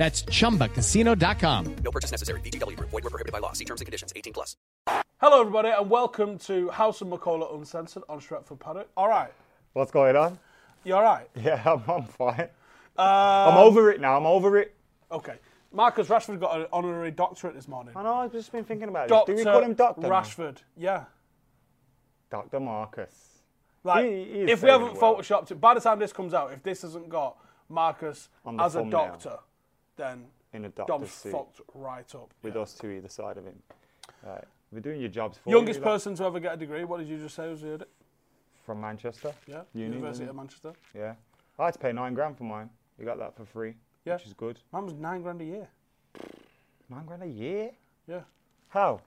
That's chumbacasino.com. No purchase necessary. VGW Group. Void were prohibited by law. See terms and conditions. 18 plus. Hello, everybody, and welcome to House of McCullough Uncensored on Stretford Paddock. All right, What's going on? you all right? Yeah, I'm, I'm fine. Um, I'm over it now. I'm over it. Okay. Marcus Rashford got an honorary doctorate this morning. I know. I've just been thinking about Doctor this. Do we call him Doctor? now? Rashford. Yeah. Doctor Marcus. Like, He- he if we haven't well. photoshopped it, by the time this comes out, if this hasn't got Marcus On the as a doctor, then In a Dom's doctor's suit. fucked right up. With yeah. us two either side of him. Right. We're doing your jobs for Youngest you. like, person to ever get a degree. What did you just say? Was you it? From Manchester. Yeah. Uni, University of? Manchester. Yeah. I had to pay nine grand for mine. You got that for free. Yeah. Which is good. Mine was nine grand a year. Nine grand a year? Yeah. How?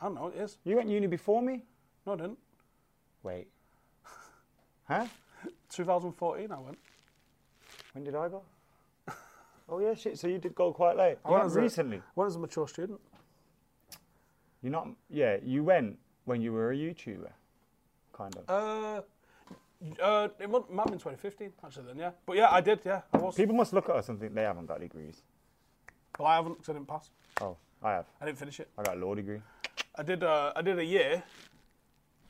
I don't know. It is. You went uni before me? No, I didn't. Wait. Huh? 2014, I went. When did I go? Oh yeah, shit. So you did go quite late. I went a- recently. Went as a mature student. You're not. Yeah, you went when you were a YouTuber, kind of. Uh, uh, it might, might have been 2015, actually, then, yeah. But yeah, I did, yeah. I was. People must look at us and think they haven't got degrees. Well, I haven't because I didn't pass. Oh, I have. I didn't finish it. I got a law degree. I did, uh, I did a year.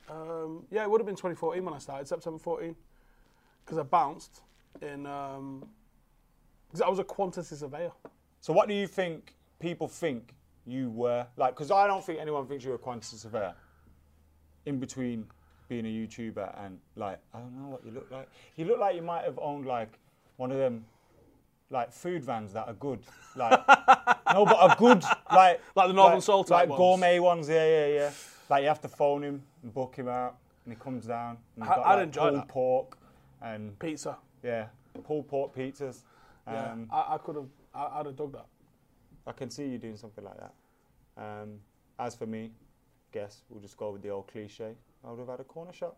Um, yeah, it would have been 2014 when I started, September 14. Because I bounced in. Um, 'cause I was a quantity surveyor. So what do you think people think you were like? Because I don't think anyone thinks you're a quantity surveyor. In between being a YouTuber and like I don't know what you look like. You look like you might have owned like one of them like food vans that are good. Like no, but a good like Like the Northern Soul type like ones. gourmet ones. Yeah, yeah, yeah. Like you have to phone him and book him out, and he comes down. And I- got, I'd like, enjoy pulled that. pork and Pizza. yeah, pulled pork pizzas. Yeah, Um, I, I could have. I, I'd have dug that. I can see you doing something like that. Um, as for me, guess we'll just go with the old cliche. I would have had a corner shot.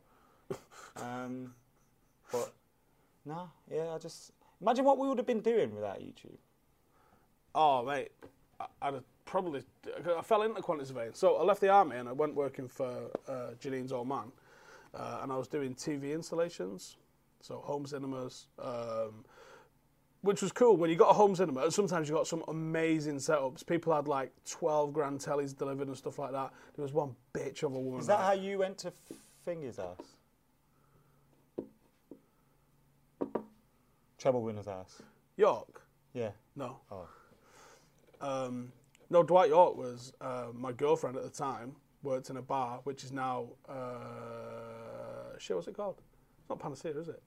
um, but nah, yeah, I just imagine what we would have been doing without YouTube. Oh, mate, I- I'd have probably. I fell into quantity surveying. So I left the army and I went working for uh, Janine's old man, uh, and I was doing TV installations, so home cinemas, um, which was cool. When you got a home cinema, sometimes you got some amazing setups. People had like twelve grand tellies delivered and stuff like that. There was one bitch of a woman. Is that there. how you went to Finger's house? Treble Winner's house. Yorke? Yeah. No. Oh. Um, no, Dwight Yorke was uh, my girlfriend at the time. Worked in a bar, which is now uh, shit. What's it called? It's not Panacea, is it?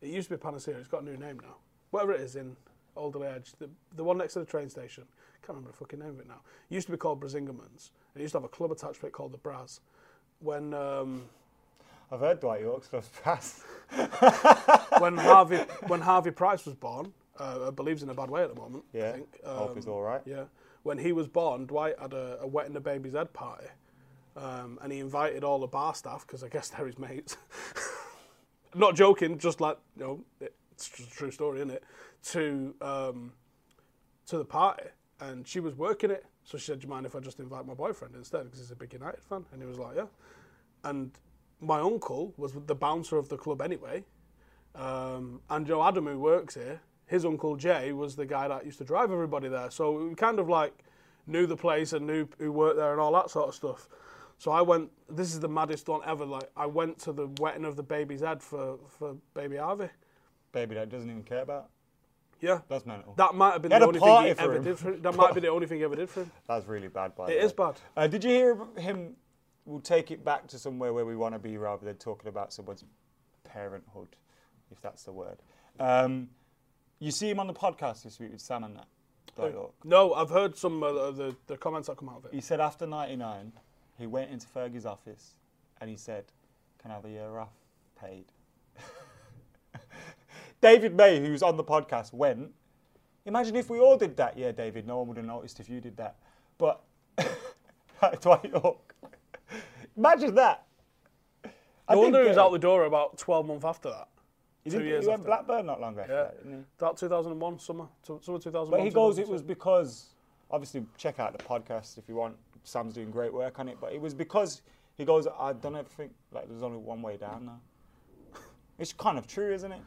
It used to be Panacea. It's got a new name now. Whatever it is in Alderley Edge, the, the one next to the train station. Can't remember the fucking name of it now. It used to be called Brasingamens. It used to have a club attached to it called the Braz. When um, I've heard Dwight Yorke's loves pass. when Harvey when Harvey Price was born, uh, believes in a bad way at the moment. Yeah, I think. hope he's Um, all right. Yeah, when he was born, Dwight had a, a wet in the baby's head party, um, and he invited all the bar staff because I guess they're his mates. Not joking, just like you know, it's a true story, isn't it? To um, to the party, and she was working it. So she said, "Do you mind if I just invite my boyfriend instead? Because he's a big United fan." And he was like, "Yeah." And my uncle was the bouncer of the club anyway, um, and Joe Adam, who works here, his uncle Jay was the guy that used to drive everybody there. So we kind of like knew the place and knew who worked there and all that sort of stuff. So I went. This is the maddest one ever. Like I went to the wetting of the baby's head for for baby Harvey. Baby that doesn't even care about. Yeah, That's mental. that might have been He the only thing he ever him. did for him. That might be the only thing he ever did for him. That's really bad, by It is bad. Uh, did you hear him? We'll take it back to somewhere where we want to be rather than talking about someone's parenthood, if that's the word. Um, you see him on the podcast this week with Sam and that. Dwight No, I've heard some of the, the comments that come out of it. He said after 99, he went into Fergie's office and he said, Can I have a year off? Paid. David May, who's on the podcast, went. Imagine if we all did that. Yeah, David, no one would have noticed if you did that. But Dwight Yorke. Imagine that. I No wonder he was uh, out the door about 12 months after that. He, two years he went after. Blackburn not long after Yeah, that, didn't he? about 2001 summer, summer 2001. But he goes, it was because, obviously, check out the podcast if you want. Sam's doing great work on it. But it was because he goes, I've done everything. Like, there's only one way down now. It's kind of true, isn't it?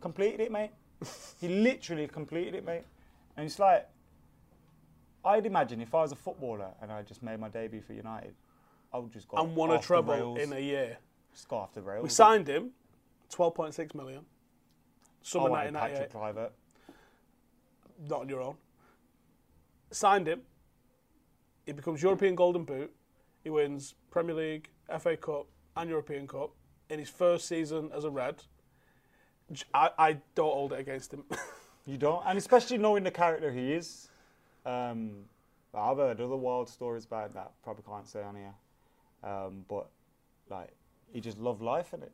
Completed it, mate. he literally completed it, mate. And it's like, I'd imagine if I was a footballer and I just made my debut for United, I would just go and won a treble in a year. Just go off the rails. We signed him, 12.6 million. Summer oh, had 1998. Patrick Kluivert. not on your own. Signed him. He becomes European Golden Boot. He wins Premier League, FA Cup, and European Cup in his first season as a Red. I, I don't hold it against him. You don't, and especially knowing the character he is. Um, I've heard other wild stories about that. Probably can't say on here, um, but like he just loved life, and it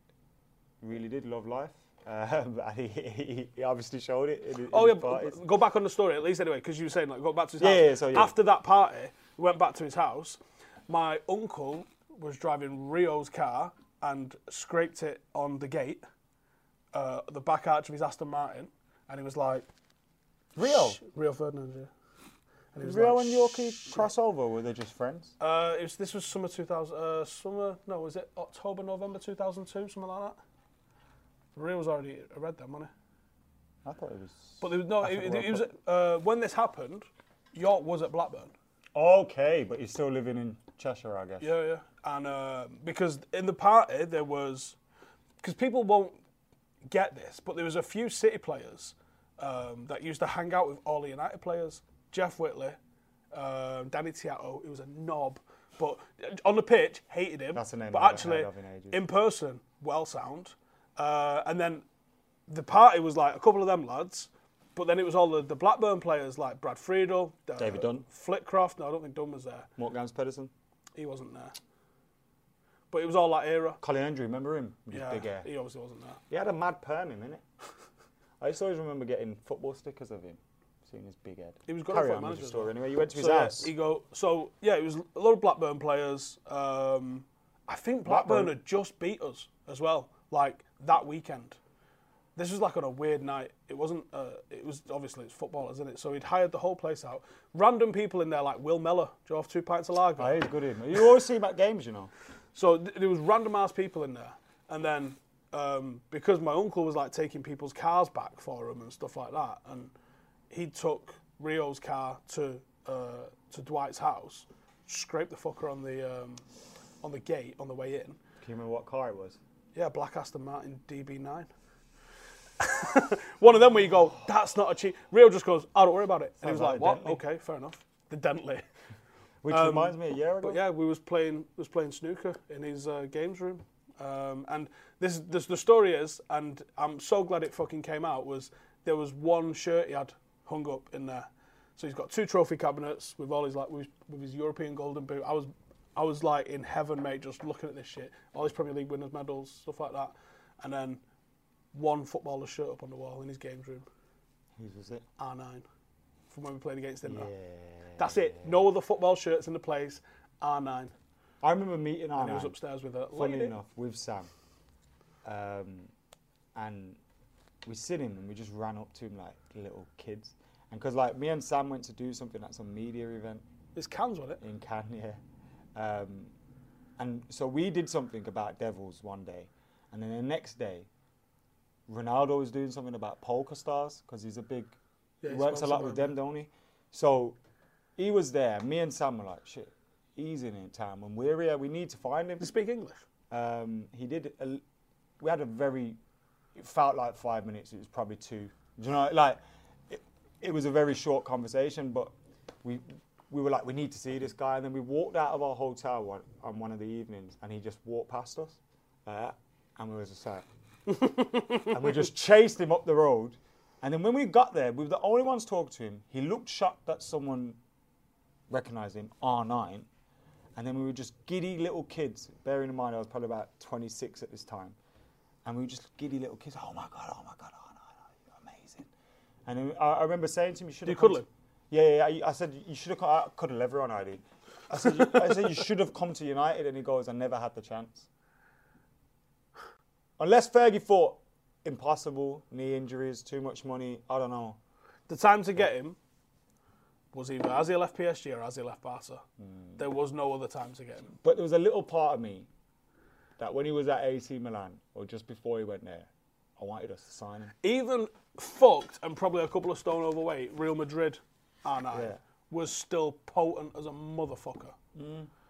really did love life. Um, and he, he, he obviously showed it. In, in oh yeah, parties. go back on the story at least anyway, because you were saying like go back to his Yeah, house. yeah, so, yeah. After that party, we went back to his house. My uncle was driving Rio's car and scraped it on the gate, uh, the back arch of his Aston Martin, and he was like, Real? Rio Ferdinand, yeah. And he was Rio like, and Yorkie crossover. Or were they just friends? Uh, it was, this was summer 2000. Uh, summer no, was it October, November 2002, something like that. Rio was already a red then, wasn't he? I thought it was. But there was no. It, the it, World it was uh, when this happened. Yorke was at Blackburn. okay, but he's still living in Cheshire, I guess. Yeah, yeah. And uh, because in the party there was, because people won't get this, but there was a few City players um, that used to hang out with all the United players. Jeff Whitley, um, Danny Tiatto, he was a knob, but on the pitch hated him. That's a name But actually, in in person, well sound. Uh, and then the party was like a couple of them lads. But then it was all the, the Blackburn players like Brad Friedel, uh, David Dunn. Flitcroft. No, I don't think Dunn was there. Morten Gamst Pedersen, He wasn't there. But it was all that era. Colin Andrew, remember him? With Yeah, big hair. he obviously wasn't there. He had a mad perm him, innit? I used to always remember getting football stickers of him, seeing his big head. He was good Carry for a on with manager your story anyway. You went to his So, yeah, house. he go. So yeah, it was a lot of Blackburn players. Um, I think Blackburn, Blackburn. had just beat us as well, like that weekend. This was like on a weird night. It wasn't. Uh, it was obviously it's footballers, isn't it? So he'd hired the whole place out. Random people in there like Will Mellor, drove two pints of lager. Oh, he's good in. You always see him at games, you know. So th- there was random ass people in there, and then um, because my uncle was like taking people's cars back for him and stuff like that, and he took Rio's car to uh, to Dwight's house, scraped the fucker on the um, on the gate on the way in. Can you remember what car it was? Yeah, black Aston Martin DB9. One of them where you go, that's not a cheap. Rio just goes, oh, don't worry about it. And he was like, like what? Dentley. Okay, fair enough. The Dentley. Which reminds me, a year ago. Um, But yeah, we was playing was playing snooker in his uh, games room, um, and this, this the story is, and I'm so glad it fucking came out. Was there was one shirt he had hung up in there, so he's got two trophy cabinets with all his like with, with his European Golden Boot. I was I was like in heaven, mate, just looking at this shit, all his Premier League winners medals, stuff like that, and then one footballer's shirt up on the wall in his games room, Whose was it? R9, from when we played against him. That's it. No other football shirts in the place. R9. I remember meeting And he was upstairs with a funny lady. enough, with Sam. Um, and we sitting and we just ran up to him like little kids. And because like me and Sam went to do something at some media event It's cans, wasn't it? in Cannes, yeah. Um, and so we did something about devils one day, and then the next day, Ronaldo was doing something about PokerStars because he's a big, Yeah, he works a lot with them, don't he? So he was there. Me and Sam were like, shit, he's in town. When we're here, we need to find him. They speak English. Um, he did. A, we had a very. It felt like five minutes. It was probably two. Do you know? Like, it, it was a very short conversation, but we we were like, we need to see this guy, and then we walked out of our hotel one, on one of the evenings, and he just walked past us, uh, and we were just like, and we just chased him up the road, and then when we got there, we were the only ones talking to him. He looked shocked that someone recognised him, R9. And then we were just giddy little kids, bearing in mind I was probably about 26 at this time. And we were just giddy little kids, oh my God, oh my God, oh no, no, you're amazing. And then I, I remember saying to him, you should have come to- Yeah, yeah, yeah, I, I said, you should have come, I cuddle everyone, I did. I said, you, I said, you should have come to United. And he goes, I never had the chance. Unless Fergie thought, impossible, knee injuries, too much money, I don't know. The time to get him was either as he left PSG or as he left Barca. Hmm. There was no other time to get him. But there was a little part of me that when he was at AC Milan, or just before he went there, I wanted us to sign him. Even fucked and probably a couple of stone overweight, Real Madrid, R9, Yeah. was still potent as a motherfucker.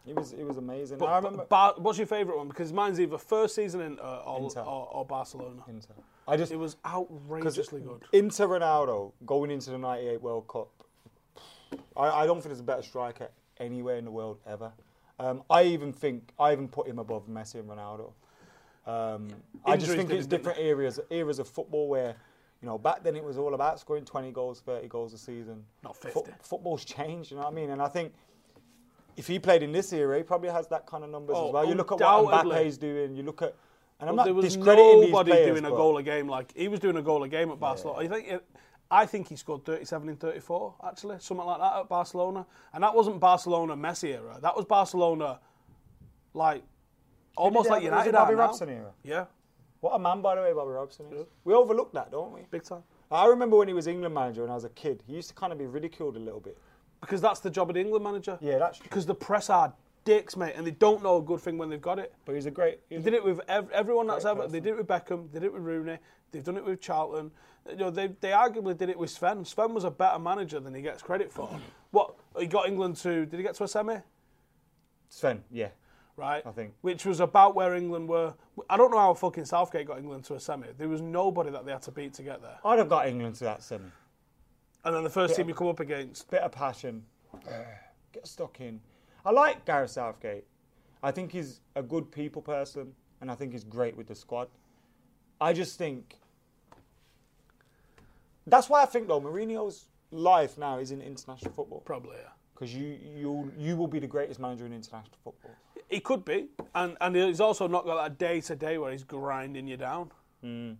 He was, he was amazing. But, I remember. Bar- what's your favourite one? Because mine's either first season in uh, or, Inter. or, or Barcelona. Inter. I just It was outrageously good. Inter Ronaldo going into the '98 World Cup. I, I don't think there's a better striker anywhere in the world ever. Um, I even think I even put him above Messi and Ronaldo. Um, I just think it's different areas eras of football where, you know, back then it was all about scoring 20 goals, 30 goals a season. Not Fo- 50. football's changed, you know what I mean? And I think if he played in this era, he probably has that kind of numbers Oh, as well. You look at what. Mbappe's doing. You look at, and I'm Well, not there was discrediting these nobody players, doing a goal a game like he was doing a goal a game at Barcelona. I think it, I think he scored 37 in 34 actually, something like that at Barcelona. And that wasn't Barcelona Messi era. That was Barcelona like almost like have- was it United Bobby now. Robson era? Yeah, What a man, by the way, Bobby Robson is. We overlooked that, don't we? big time. I remember when he was England manager when I was a kid. He used to kind of be ridiculed a little bit. Because that's the job of the England manager. Yeah, that's true. Because the press are dicks, mate, and they don't know a good thing when they've got it. But he's a great. They did it with ev- everyone that's ever. They did it with Beckham. They did it with Rooney. They've done it with Charlton. You know, they they arguably did it with Sven. Sven was a better manager than he gets credit for. what he got England to? Did he get to a semi? Sven, yeah. Right, I think. which was about where England were. I don't know how fucking Southgate got England to a semi. There was nobody that they had to beat to get there. I'd have got England to that semi. And then the first team you come up against, Bit of passion. Get stuck in. I like Gareth Southgate. I think he's a good people person, and I think he's great with the squad. I just think. That's why I think, though, Mourinho's life now is in international football. probably. Yeah. Because you, you, you will be the greatest manager in international football. He could be, and and he's also not got that day to day where he's grinding you down. Hmm.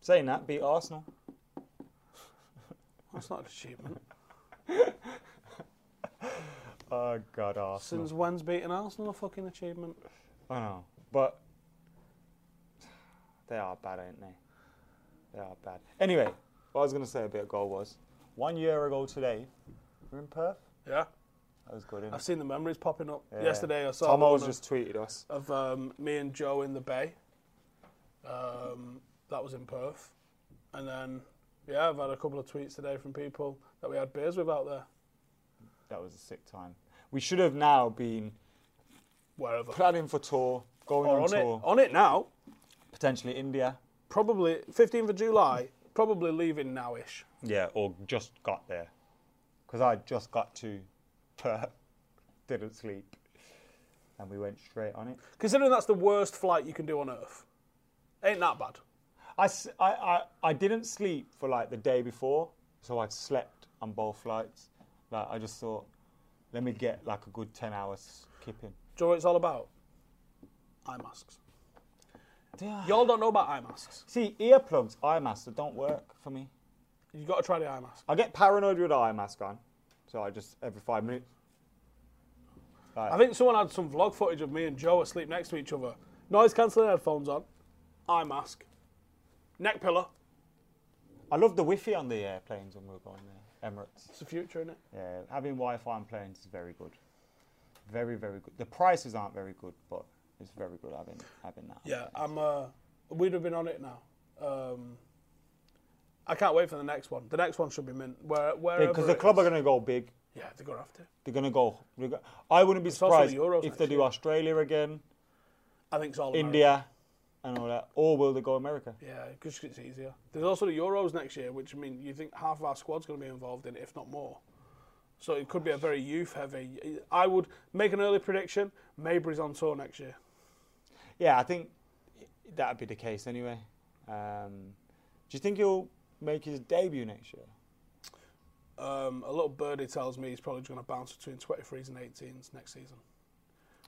Saying that, beat Arsenal. That's not an achievement. Oh, God, Arsenal. Since when's beating Arsenal a fucking achievement? I know, but they are bad, ain't they? They are bad. Anyway, what I was going to say about bit ago was one year ago today, we are in Perth. Yeah. That was good, innit? I've seen the memories popping up. Yeah. Yesterday I saw Tomo's one just tweeted us. of um, me and Joe in the Bay. Um, that was in Perth. And then, yeah, I've had a couple of tweets today from people that we had beers with out there, That was a sick time. We should have now been wherever. planning for tour, going Or on, on it, tour, on it now, potentially India. probably 15th of July, probably leaving nowish. Yeah, or just got there. Because I just got to Perth, didn't sleep, and we went straight on it. Considering that's the worst flight you can do on Earth, ain't that bad. I, I- I- I didn't sleep for like the day before, so I slept on both flights. Like I just thought, let me get like a good ten hours skipping. Do you know what it's all about? Eye masks. Y'all don't know about eye masks. See, earplugs, eye masks, that don't work for me. You've got to try the eye mask. I get paranoid with eye mask on, so I just every five minutes. I think someone had some vlog footage of me and Joe asleep next to each other. Noise cancelling headphones on, eye mask, neck pillow, I love the Wi-Fi on the airplanes when we were going there. Emirates. It's the future, isn't it? Yeah, having Wi-Fi on planes is very good. Very, very good. The prices aren't very good, but it's very good having having that. Yeah, I'm. Uh, we'd have been on it now. Um, I can't wait for the next one. The next one should be mint. Where, wherever Because the club is. are going to go big. Yeah, they're gonna have to. They're going to go. I wouldn't be It's the surprised Euros if they do year. Australia again, I think it's all America. India, and all that. Or will they go America? Yeah, because it's easier. There's also the Euros next year, which I mean, you think half of our squad's going to be involved in it, if not more. So it could be a very youth heavy. I would make an early prediction. Mejbri's on tour next year. Yeah, I think that would be the case anyway. Um, do you think he'll make his debut next year? Um, a little birdie tells me he's probably going to bounce between 23s and 18s next season.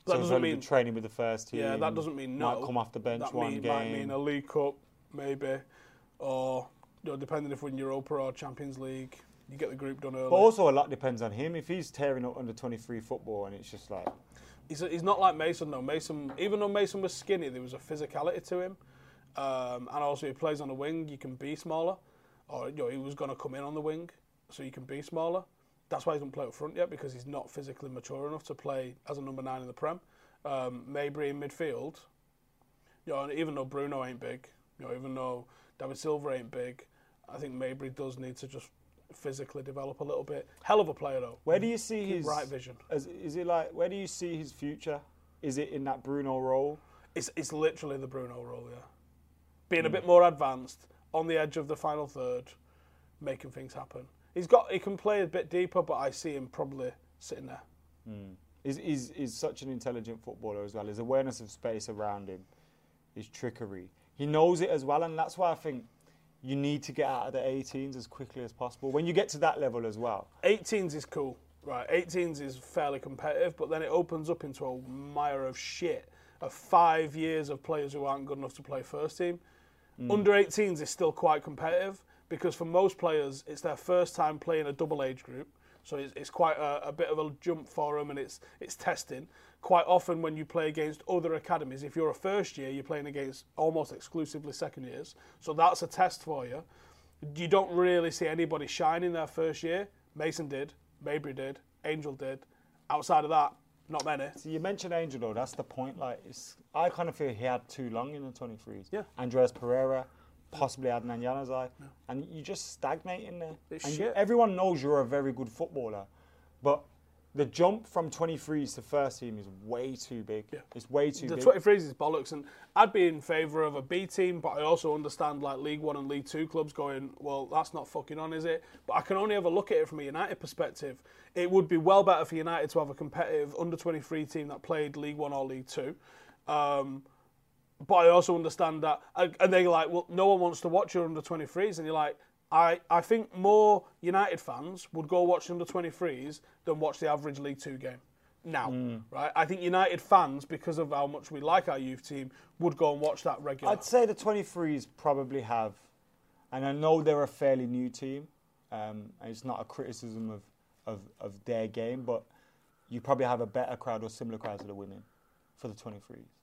So That doesn't mean training with the first team. Yeah, that doesn't mean no. Might come off the bench that one mean, game. Might mean a League Cup, maybe, or you know, depending if we're in Europa or Champions League, you get the group done early. But also a lot depends on him. If he's tearing up under 23 football and it's just like, he's, he's not like Mason though. Mason, even though Mason was skinny, there was a physicality to him, um, and also he plays on the wing. You can be smaller, or you know, he was going to come in on the wing, so you can be smaller. That's why he doesn't play up front yet because he's not physically mature enough to play as a number nine in the Prem. Um, Mejbri in midfield, you know, and even though Bruno ain't big, you know, even though David Silva ain't big, I think Mejbri does need to just physically develop a little bit. Hell of a player though. where do you see Keep his right vision? Is, is it like where do you see his future? Is it in that Bruno role? It's it's literally the Bruno role, yeah. Being a bit more advanced, on the edge of the final third, making things happen. He's got he can play a bit deeper, but I see him probably sitting there. Hmm. Is he's, is such an intelligent footballer as well. His awareness of space around him, his trickery. He knows it as well, and that's why I think you need to get out of the 18s as quickly as possible. When you get to that level as well, 18s is cool, right? 18s is fairly competitive, but then it opens up into a mire of shit of five years of players who aren't good enough to play first team. Hmm. Under 18s is still quite competitive because for most players, it's their first time playing a double age group. So it's, it's quite a, a bit of a jump for them and it's, it's testing. Quite often, when you play against other academies, if you're a first year, you're playing against almost exclusively second years. So that's a test for you. You don't really see anybody shining their first year. Mason did, Mejbri did, Angel did. Outside of that, not many. So you mentioned Angel though. That's the point. Like, it's, I kind of feel he had too long in the 23s. Yeah. Andreas Pereira, possibly Adnan Januzaj, and you just stagnate in there. It's and shit. everyone knows you're a very good footballer, but the jump from 23s to first team is way too big. Yeah. It's way too The big. 23s is bollocks, and I'd be in favour of a B team, but I also understand like League One and League Two clubs going, well, that's not fucking on, is it? But I can only ever look at it from a United perspective. It would be well better for United to have a competitive under 23 team that played League One or League Two. Um, but I also understand that, and they're like, well, no one wants to watch your under 23s, and you're like, I, I think more United fans would go watch the under 23s than watch the average League Two game. Now, right? I think United fans, because of how much we like our youth team, would go and watch that regularly. I'd say the 23s probably have, and I know they're a fairly new team, um, and it's not a criticism of, of, of their game, but you probably have a better crowd or similar crowd to the women for the 23s.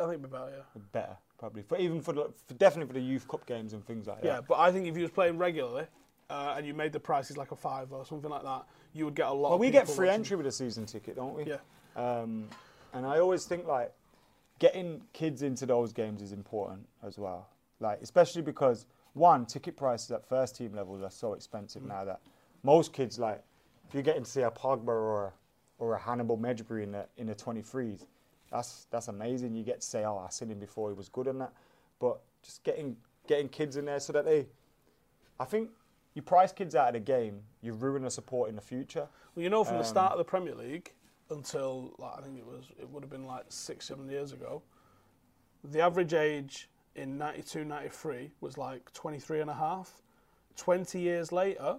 I think better, yeah. Better, probably. For even for, the, for definitely for the youth cup games and things like Yeah, that. Yeah, but I think if you was playing regularly uh, and you made the prices like a five or something like that, you would get a lot. Well, we get free watching. entry with a season ticket, don't we? Yeah. Um, and I always think like getting kids into those games is important as well. Like especially because one, ticket prices at first team levels are so expensive now that most kids like if you're getting to see a Pogba or a, or a Hannibal Mejbri in the in the 23s, that's that's amazing. You get to say, oh, I seen him before, he was good in that. But just getting getting kids in there so that they, I think you price kids out of the game, you ruin the support in the future. Well, you know, from the Um, start of the Premier League until like, I think it was, it would have been like six, seven years ago. The average age in 92, 93 was like 23 and a half. 20 years later,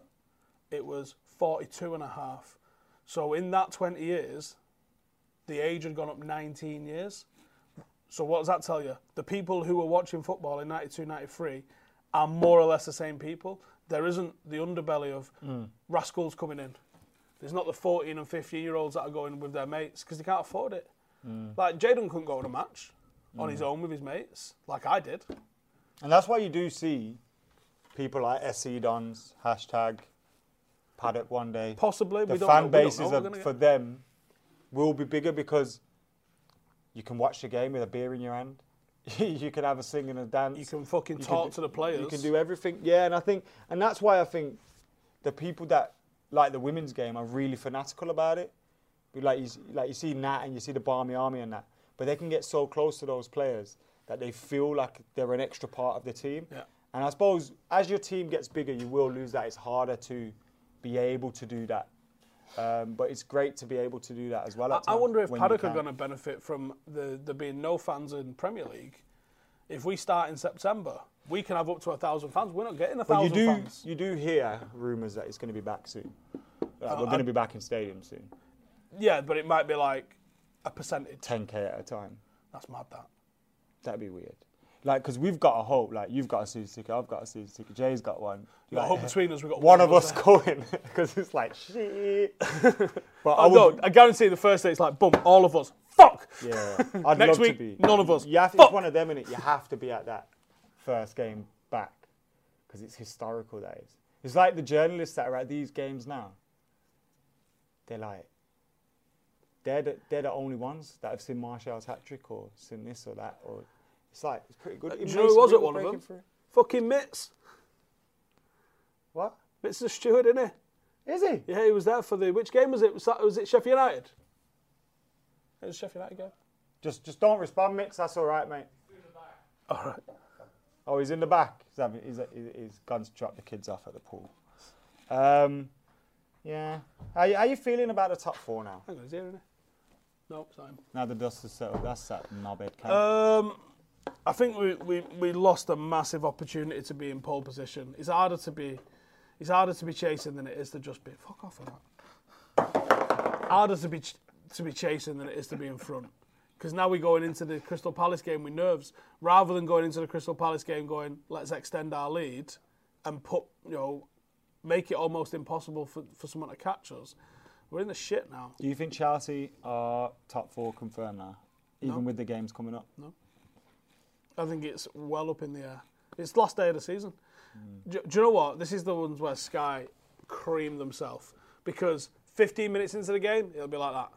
it was 42 and a half. So in that 20 years, the age had gone up 19 years. So what does that tell you? The people who were watching football in 92, 93 are more or less the same people. There isn't the underbelly of hmm. rascals coming in. There's not the 14 and 15 year olds that are going with their mates because they can't afford it. Hmm. Like Jaden couldn't go to a match on his hmm. own with his mates, like I did. And that's why you do see people like SC Dons, hashtag Paddock one day. Possibly, The we don't fan know- we don't bases are, for them will be bigger because you can watch the game with a beer in your hand. you can have a sing and a dance. You can fucking You talk do- to the players. You can do everything. Yeah, and I think, and that's why I think the people that like the women's game are really fanatical about it. Like you, like you see Nat and you see the Barmy Army and that, but they can get so close to those players that they feel like they're an extra part of the team. Yeah. And I suppose as your team gets bigger, you will lose that. It's harder to be able to do that. Um, but it's great to be able to do that as well. I, I wonder if Paddock are going to benefit from the there being no fans in Premier League. If we start in September, we can have up to a thousand fans. We're not getting a you thousand do fans. you do hear rumours that it's going to be back soon. Like, Uh, we're going to be back in stadium soon. Yeah, but it might be like a percentage. 10k at a time. That's mad. That. That'd be weird. Like, because we've got a hope. Like, you've got a season ticket, I've got a season ticket, Jay's got one. Like, hope between us. we've got one of us there. going because it's like shit. but oh, I Oh, would, no, I guarantee the first day it's like, boom, all of us. Fuck. yeah, I'd Next love week, to be. none of us. You have, Fuck. it's one of them in it. You have to be at that first game back because it's historical. That is. It's like the journalists that are at these games now. They're like, they're the, they're the only ones that have seen Martial's hat trick or seen this or that or. It's like it's pretty good. It you know who was at one of them? through. Fucking Mitts. What? Mitts the steward, isn't he? Is he? Yeah, he was there for the. Which game was it? Was, that, was it Sheffield United? It was Sheffield United game. Just just don't respond, Mix. That's all right, mate. All right. Oh, he's in the back. He's, having, he's, he's gone to drop the kids off at the pool. Um, yeah. How, you- how you feeling about the top four now? Hang on, is he here, isn't he? No, it's not him. Now the dust is settled. That's that knobhead. Um, I think we, we, we lost a massive opportunity to be in pole position. It's harder to be, it's harder to be chasing than it is to just be. Fuck off of that. Harder to be ch- to be chasing than it is to be in front. Because now we're going into the Crystal Palace game with nerves, rather than going into the Crystal Palace game going, let's extend our lead, and put you know, make it almost impossible for, for someone to catch us. We're in the shit now. Do you think Chelsea are top four confirmed now, even with the games coming up? I think it's well up in the air. It's the last day of the season. Do, do you know what? This is the ones where Sky cream themselves because 15 minutes into the game, it'll be like that.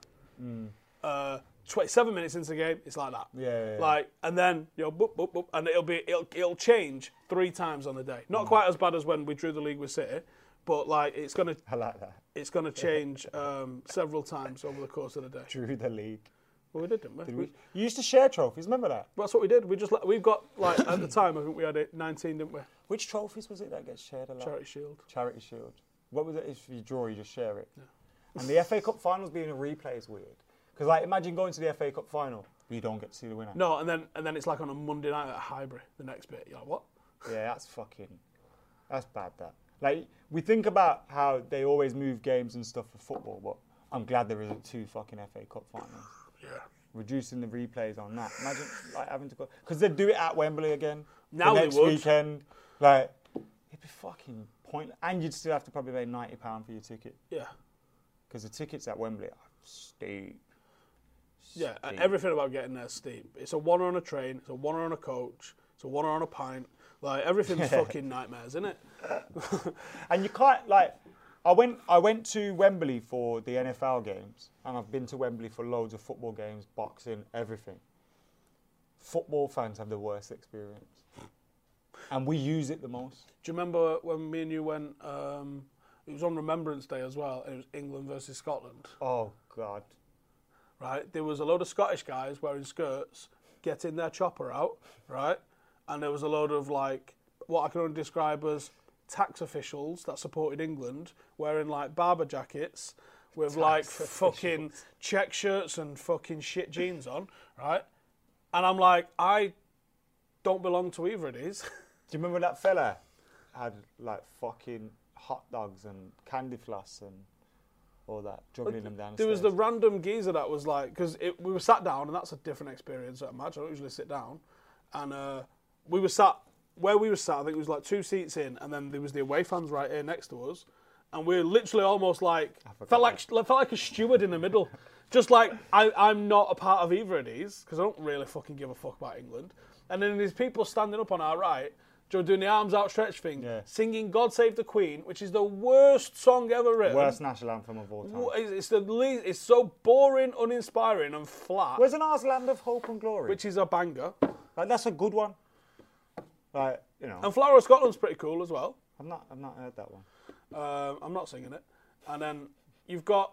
Uh, 27 minutes into the game, it's like that. Yeah, yeah, yeah. Like, and then you know, boop, boop, boop, and it'll be it'll, it'll change three times on the day. Not quite as bad as when we drew the league with City, but like it's gonna I like that. it's gonna change um, several times over the course of the day. Drew the league. Well, we did, didn't we? Did We-? You used to share trophies. Remember that? That's what we did. We just let- we've got like at the time I think we had it 19, didn't we? Which trophies was it that gets shared a lot? Charity Shield. Charity Shield. What was it? If you draw, you just share it. And the FA Cup finals being a replay is weird. Because like, imagine going to the FA Cup final, you don't get to see the winner. No, and then and then it's like on a Monday night at Highbury. The next bit, you're like, what? Yeah, that's fucking. That's bad. That like we think about how they always move games and stuff for football, but I'm glad there isn't two fucking FA Cup finals. Yeah. Reducing the replays on that. Imagine like having to go because they'd do it at Wembley again. Now the they next would. weekend. Like it'd be fucking pointless, and you'd still have to probably pay ninety pound for your ticket Yeah. because the tickets at Wembley are steep. Yeah. Uh, steep. Everything about getting there is steep. It's a one on a train. It's a one on a coach. It's a one on a pint. Like everything's fucking nightmares, isn't it? And you can't like. I went. I went to Wembley for the NFL games, and I've been to Wembley for loads of football games, boxing, everything. Football fans have the worst experience, and we use it the most. Do you remember when me and you went? Um, it was on Remembrance Day as well, and it was England versus Scotland. Oh God! right? There was a load of Scottish guys wearing skirts getting their chopper out, right? And there was a load of like what I can only describe as tax officials that supported England wearing like barber jackets with like fucking check shirts and fucking shit jeans on, right? And I'm like, I don't belong to either of these. Do you remember that fella had like fucking hot dogs and candy floss and all that, juggling them down. There was the random geezer that was like, because we were sat down, and that's a different experience at a match. I don't usually sit down, and uh, we were sat where we were sat. I think it was like two seats in, and then there was the away fans right here next to us, and we were literally almost like felt like felt like a steward in the middle, just like I, I'm not a part of either of these because I don't really fucking give a fuck about England. And then these people standing up on our right, Joe doing the arms outstretched thing, Yeah. singing "God Save the Queen," which is the worst song ever written. Worst national anthem of all time. It's, it's the least, It's so boring, uninspiring, and flat. Where's an ours land of hope and glory? which is a banger. like, that's a good one. Like you know, And Flower of Scotland's pretty cool as well. I've not I've not heard that one. Um, I'm not singing it. And then you've got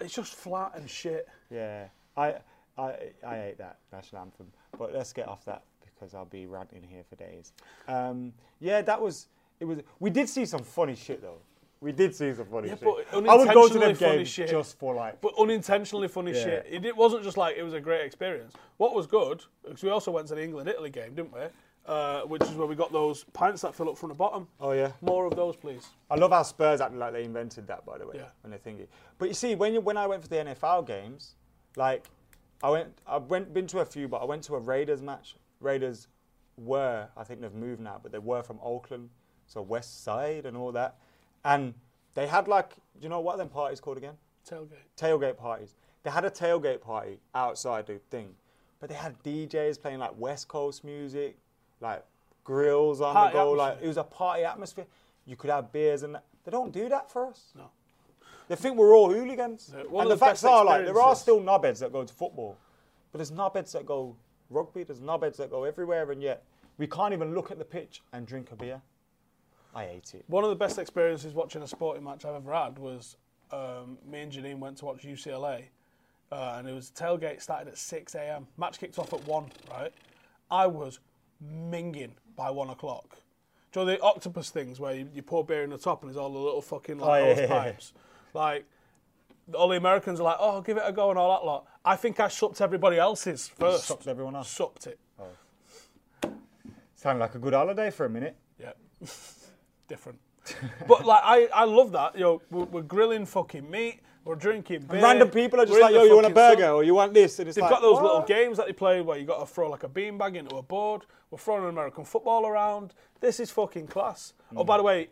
it's just flat and shit. Yeah, I I I hate that national anthem. But let's get off that because I'll be ranting here for days. Um, yeah, that was it. Was we did see some funny shit though. We did see some funny Yeah, shit. but I would go to unintentionally them funny games shit. just for like. But unintentionally funny Yeah. shit. It, it wasn't just like it was a great experience. What was good, because we also went to the England Italy game, didn't we? Uh, which is where we got those pints that fill up from the bottom. Oh yeah. More of those, please. I love how Spurs acting like they invented that, by the way, Yeah. when they think it. But you see, when you, when I went for the NFL games, like I went, I went been to a few, but I went to a Raiders match. Raiders were, I think they've moved now, but they were from Oakland, so West Side and all that, and they had like, you know what them parties called again? Tailgate. tailgate parties. They had a tailgate party outside the thing, but they had DJs playing like West Coast music, like grills on Party the go. Like it was a party atmosphere. You could have beers and that. They don't do that for us. No. They think we're all hooligans. Yeah, and the the facts are like there are still knobheads that go to football, but there's knobheads that go rugby. There's knobheads that go everywhere, and yet we can't even look at the pitch and drink a beer. I hate it. One of the best experiences watching a sporting match I've ever had was um, me and Janine went to watch UCLA, uh, and it was tailgate started at 6 a.m. Match kicked off at 1, right? I was minging by 1 o'clock. Do you know the octopus things where you, you pour beer in the top and there's all the little fucking like, Oh, yeah, yeah, yeah. pipes? Like, all the Americans are like, oh, give it a go and all that lot. I think I supped everybody else's first. Supped everyone else? Supped it. Oh. Sounded like a good holiday for a minute. Yeah. Different. but like I, I love that. You know, we're, we're grilling fucking meat, we're drinking beer. Random people are just we're like, in yo, the you want a fucking burger sun. or you want this? And it's They've like, got those little what? games that they play where you got to throw like a beanbag into a board. We're throwing an American football around. This is fucking class. Oh, Mm. by the way,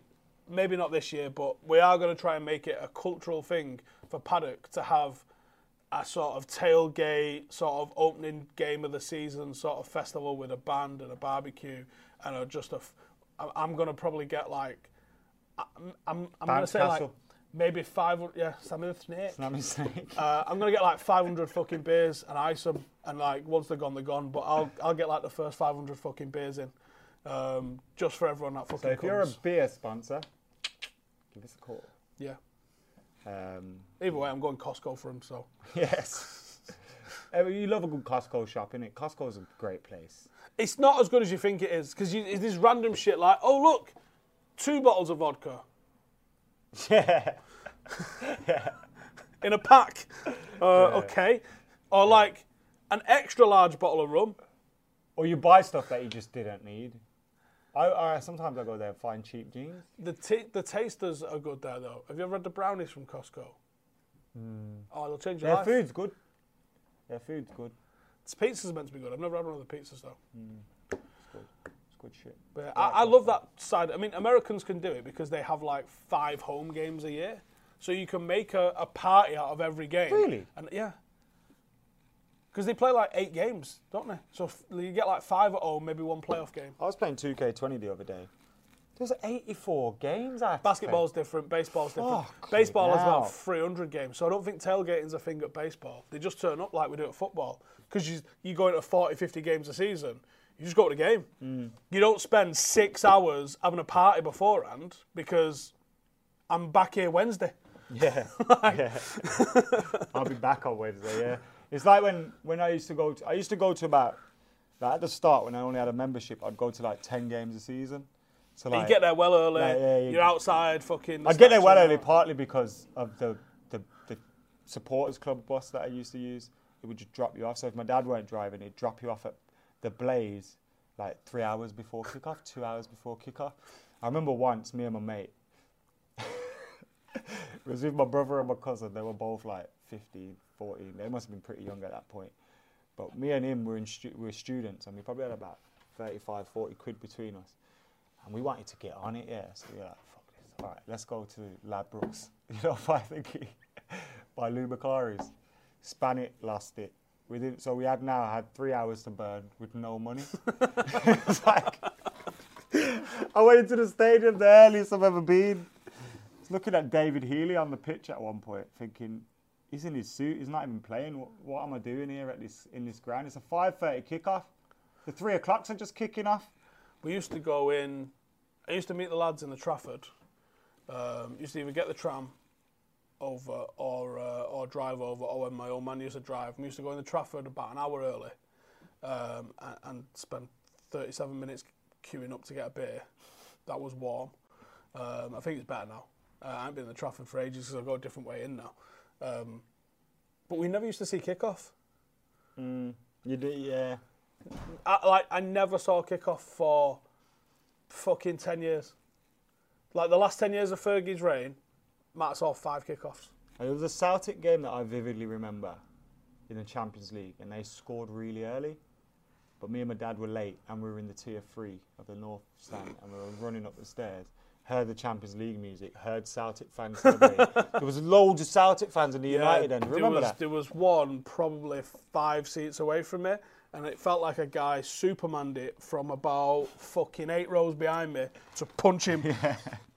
maybe not this year, but we are going to try and make it a cultural thing for Paddock to have a sort of tailgate, sort of opening game of the season, sort of festival with a band and a barbecue and a, just a. f- I- I'm going to probably get like. I'm, I'm, I'm going to Bounce say like castle. Maybe five. Yeah, Sammy the Snake. Snammy snake. Uh, I'm gonna get like 500 fucking beers and ice them, and like once they're gone, they're gone. But I'll I'll get like the first 500 fucking beers in, um, just for everyone that fucking So if you're a beer sponsor, give us a call. yeah. Um, Either way, I'm going Costco for them. So yes. You love a good Costco shop, innit? is a great place. it's not as good as you think it is because it's this random shit like, oh look, two bottles of vodka Yeah. in a pack. Uh, Okay, or like an extra large bottle of rum. Or you buy stuff that you just didn't need. I, I sometimes I go there and find cheap jeans. The t- the tasters are good there though. Have you ever had the brownies from Costco? Oh, they'll change your Their life. food's good. Their food's good. This pizza's meant to be good. I've never had one of the pizzas though. It's good shit. But I, I love that side. I mean, Americans can do it because they have like five home games a year, so you can make a, a party out of every game. Really? And yeah, because they play like eight games, don't they? So f- you get like five at home, maybe one playoff game. I was playing 2K20 the other day. There's 84 games. I had to Basketball's different, baseball's different. Fuck Baseball has hell. about 300 games, so I don't think tailgating's a thing at baseball. They just turn up like we do at football. Because you, you go into 40, 50 games a season, you just go to the game. Mm. You don't spend six hours having a party beforehand because I'm back here Wednesday. Yeah. yeah. I'll be back on Wednesday, yeah. It's like when, when I used to go to, I used to go to about, like at the start when I only had a membership, I'd go to like 10 games a season. So like, you get there well early, like, yeah, you- you're outside fucking. I'd get there well early, partly because of the, the, the supporters club bus that I used to use. It would just drop you off. So if my dad weren't driving, he'd drop you off at the Blaze like three hours before kickoff, two hours before kickoff. I remember once, me and my mate, it was with my brother and my cousin. They were both like 15, 14. They must have been pretty young at that point. But me and him were, in stu- we were students and we probably had about 35, 40 quid between us. And we wanted to get on it, yeah. So we were like, fuck this. All right, let's go to Ladbrokes. You know, by thinking, by Lou Macari's. Span it, lost it. We did, so we had now had three hours to burn with no money. it's like, I went into the stadium, the earliest I've ever been. I was looking at David Healy on the pitch at one point, thinking, he's in his suit, he's not even playing. What, what am I doing here at this in this ground? It's a 5.30 kickoff. The three o'clocks are just kicking off. We used to go in. I used to meet the lads in the Trafford. Um, used to either get the tram over or uh, or drive over, or when my old man used to drive. We used to go in the Trafford about an hour early um, and, and spend 37 minutes queuing up to get a beer. That was warm. Um, I think it's better now. Uh, I haven't been in the Trafford for ages because I go a different way in now. Um, but we never used to see kickoff. You do, yeah. I, like I never saw kickoff for fucking ten years. Like the last ten years of Fergie's reign, Matt saw five kickoffs. There was a Celtic game that I vividly remember in the Champions League, and they scored really early. But me and my dad were late, and we were in the tier three of the North Stand, and we were running up the stairs. Heard the Champions League music, heard Celtic fans celebrate. there was loads of Celtic fans in the United end. there Remember was, that? There was one probably five seats away from me, and it felt like a guy supermaned it from about fucking eight rows behind me to punch him.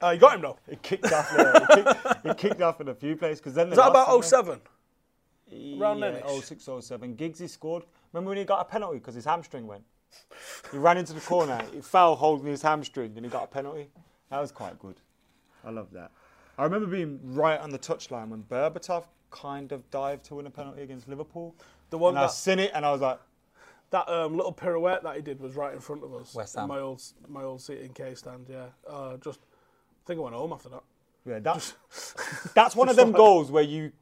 Uh, you got him though. It kicked off. Yeah, it, kicked, it kicked off in a few places because then Is that about 07? they? around yeah, then-ish? 06, 07. Giggsy scored. Remember when he got a penalty because his hamstring went? He ran into the corner. He fell holding his hamstring, and he got a penalty. That was quite good. I love that. I remember being right on the touchline when Berbatov kind of dived to win a penalty against Liverpool. The one and I that- seen it, and I was like, That um, little pirouette that he did was right in front of us. West Ham. My old, my old seat in K stand, yeah. Uh, just, I think I went home after that. Yeah, that's that's one of them goals where you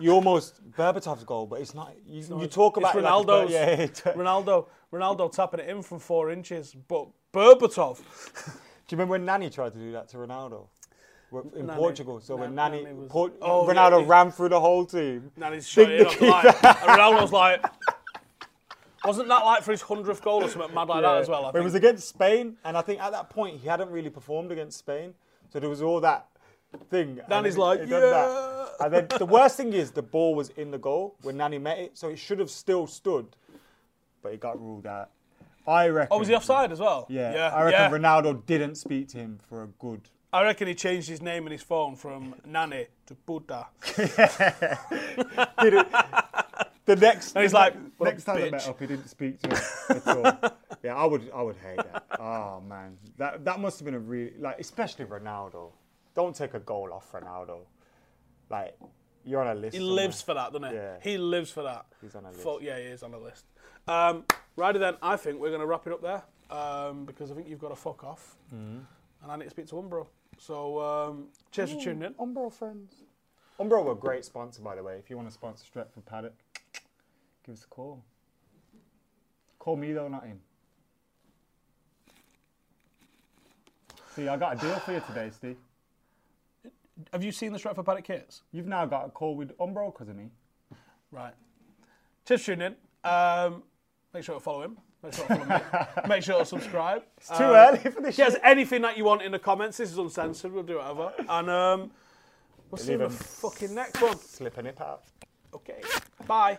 you almost Berbatov's goal, but it's not. You, you talk about it's it like Ronaldo's. yeah, Ronaldo, Ronaldo tapping it in from four inches, but Berbatov. Do you remember when Nani tried to do that to Ronaldo in Nani. Portugal? So when Na- Nani, Nani was- Por- Oh, Ronaldo he- ran through the whole team. He's shot it the line. And Ronaldo's like, wasn't that like for his hundredth goal or something mad like that as well? I But it was against Spain, and I think at that point he hadn't really performed against Spain, so there was all that thing. and Nani's he- like, he done that. "Yeah." And then the worst thing is the ball was in the goal when Nani met it, so it should have still stood, but it got ruled out. I reckon. oh, was he offside as well? Yeah, yeah. I reckon yeah. Ronaldo didn't speak to him for a good. I reckon he changed his name in his phone from Nani to Buddha. Did it? The next, And he's like, "What a next time I met up, he didn't speak to him at all. Yeah, I would, I would hate that. Oh man, that that must have been a really like, especially Ronaldo. Don't take a goal off Ronaldo. Like, you're on a list. He somewhere. lives for that, doesn't he? Yeah. He lives for that. He's on a list. Fuck, yeah, he is on a list. Um, righty then, I think we're going to wrap it up there um, because I think you've got to fuck off. Mm-hmm. And I need to speak to Umbro. So, um, cheers for tuning in. Umbro friends. Umbro were a great sponsor, by the way. If you want to sponsor Stretford Paddock, give us a call. Call me though, not him. See, I got a deal for you today, Steve. Have you seen the Stretford Paddock kits? You've now got a call with Umbro because of me. Right. For tuning in. Um, make sure to follow him. Make sure to follow me. Make sure to subscribe. It's too early for this Yes, anything that you want in the comments. This is uncensored. We'll do whatever. And um, we'll see you in the fucking next one. Slip a nip out. Okay. Bye.